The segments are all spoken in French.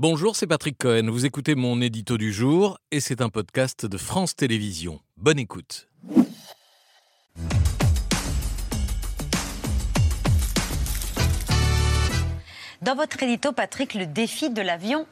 Bonjour, c'est Patrick Cohen. Vous écoutez mon édito du jour et c'est un podcast de France Télévisions. Bonne écoute. Dans votre édito, Patrick, le défi de l'avion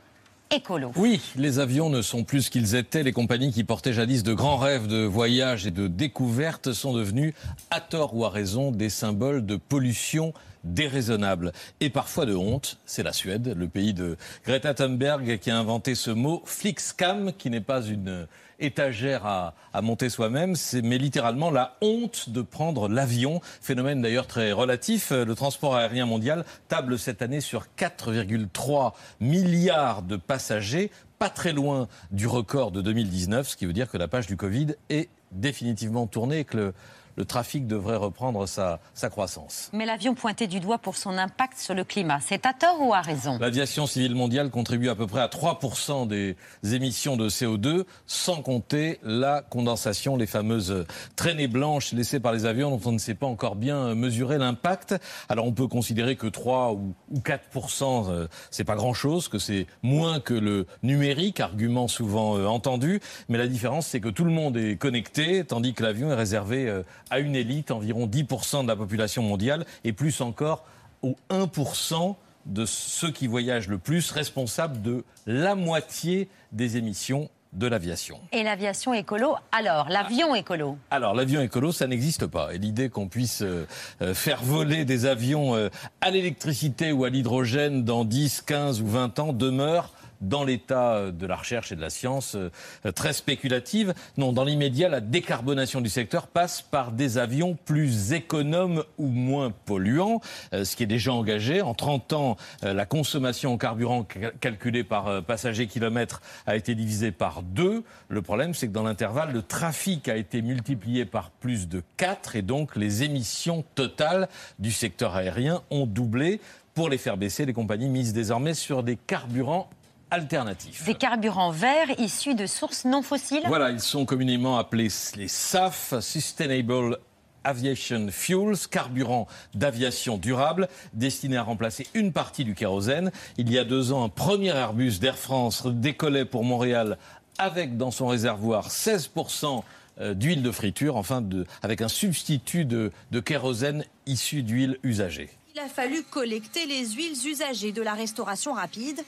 écolo. Oui, les avions ne sont plus ce qu'ils étaient. Les compagnies qui portaient jadis de grands rêves de voyage et de découverte sont devenues, à tort ou à raison, des symboles de pollution déraisonnable et parfois de honte. C'est la Suède, le pays de Greta Thunberg qui a inventé ce mot Flixcam, qui n'est pas une étagère à, monter soi-même, mais littéralement la honte de prendre l'avion. Phénomène d'ailleurs très relatif. Le transport aérien mondial table cette année sur 4,3 milliards de passagers, pas très loin du record de 2019, ce qui veut dire que la page du Covid est définitivement tournée et que le, le trafic devrait reprendre sa, croissance. Mais l'avion pointé du doigt pour son impact sur le climat, c'est à tort ou à raison L'aviation civile mondiale contribue à peu près à 3% des émissions de CO2, sans compter la condensation, les fameuses traînées blanches laissées par les avions dont on ne sait pas encore bien mesurer l'impact. Alors on peut considérer que 3 ou 4%, euh, c'est pas grand-chose, que c'est moins que le numérique, argument souvent euh, entendu, mais la différence c'est que tout le monde est connecté, tandis que l'avion est réservé euh, à une élite, environ 10% de la population mondiale, et plus encore aux 1% de ceux qui voyagent le plus, responsables de la moitié des émissions de l'aviation. Et l'aviation écolo Alors, l'avion écolo Alors, l'avion écolo, ça n'existe pas. Et l'idée qu'on puisse euh, euh, faire voler des avions euh, à l'électricité ou à l'hydrogène dans 10, 15 ou 20 ans demeure dans l'état de la recherche et de la science euh, très spéculative. Non, dans l'immédiat, la décarbonation du secteur passe par des avions plus économes ou moins polluants, euh, ce qui est déjà engagé. En 30 ans, euh, la consommation en carburant calculée par passager kilomètre a été divisée par deux. Le problème, c'est que dans l'intervalle, le trafic a été multiplié par plus de 4 et donc les émissions totales du secteur aérien ont doublé. Pour les faire baisser, les compagnies misent désormais sur des carburants alternatifs. Des carburants verts issus de sources non fossiles Voilà, ils sont communément appelés les SAF, Sustainable Aviation Fuels, carburant d'aviation durable, destiné à remplacer une partie du kérosène. Il y a deux ans, un premier Airbus d'Air France décollait pour Montréal avec dans son réservoir 16% euh, d'huile de friture, enfin de, avec un substitut de, de kérosène issu d'huile usagée. Il a fallu collecter les huiles usagées de la restauration rapide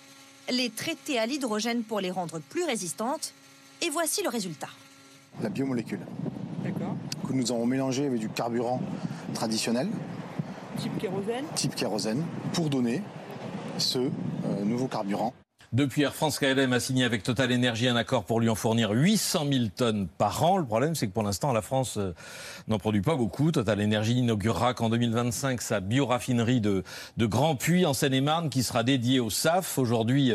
les traiter à l'hydrogène pour les rendre plus résistantes. Et voici le résultat. La biomolécule. Que nous avons mélangé avec du carburant traditionnel. Type kérosène Type kérosène, pour donner ce euh, nouveau carburant. Depuis, Air France KLM a signé avec Total Energy un accord pour lui en fournir 800 000 tonnes par an. Le problème, c'est que pour l'instant, la France euh, n'en produit pas beaucoup. Total Energy inaugurera qu'en 2025 sa bioraffinerie de, de Grand Puy en Seine-et-Marne qui sera dédiée au SAF. Aujourd'hui,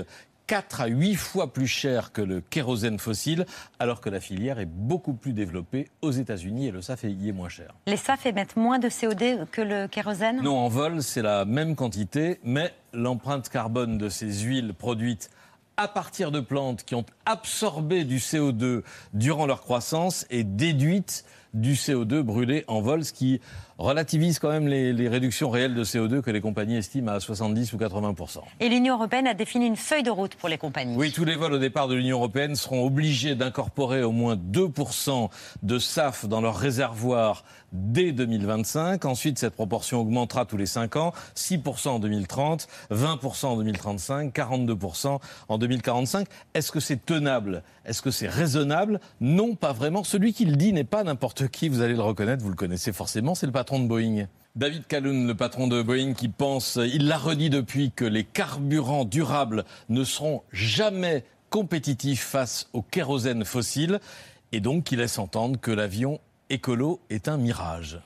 4 à 8 fois plus cher que le kérosène fossile, alors que la filière est beaucoup plus développée aux États-Unis et le SAF y est moins cher. Les SAF émettent moins de CO2 que le kérosène? Non, en vol, c'est la même quantité, mais l'empreinte carbone de ces huiles produites à partir de plantes qui ont absorbé du CO2 durant leur croissance est déduite du CO2 brûlé en vol, ce qui relativise quand même les, réductions réelles de CO2 que les compagnies estiment à 70 ou 80 Et l'Union européenne a défini une feuille de route pour les compagnies. Oui, tous les vols au départ de l'Union européenne seront obligés d'incorporer au moins 2 de SAF dans leur réservoir dès 2025. Ensuite, cette proportion augmentera tous les 5 ans, 6 en 2030, 20 en 2035, 42 en 2045. Est-ce que c'est tenable? Est-ce que c'est raisonnable? Non, pas vraiment. Celui qui le dit n'est pas n'importe qui, vous allez le reconnaître, vous le connaissez forcément, c'est le patron de Boeing. David Calhoun, le patron de Boeing, qui pense, il l'a redit depuis, que les carburants durables ne seront jamais compétitifs face au kérosène fossile, et donc qui laisse entendre que l'avion écolo est un mirage.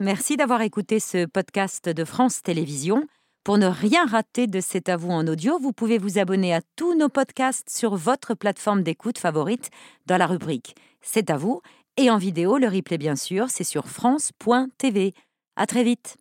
Merci d'avoir écouté ce podcast de France Télévisions. Pour ne rien rater de C'est à vous en audio, vous pouvez vous abonner à tous nos podcasts sur votre plateforme d'écoute favorite dans la rubrique C'est à vous et en vidéo, le replay bien sûr, c'est sur France.tv. À très vite.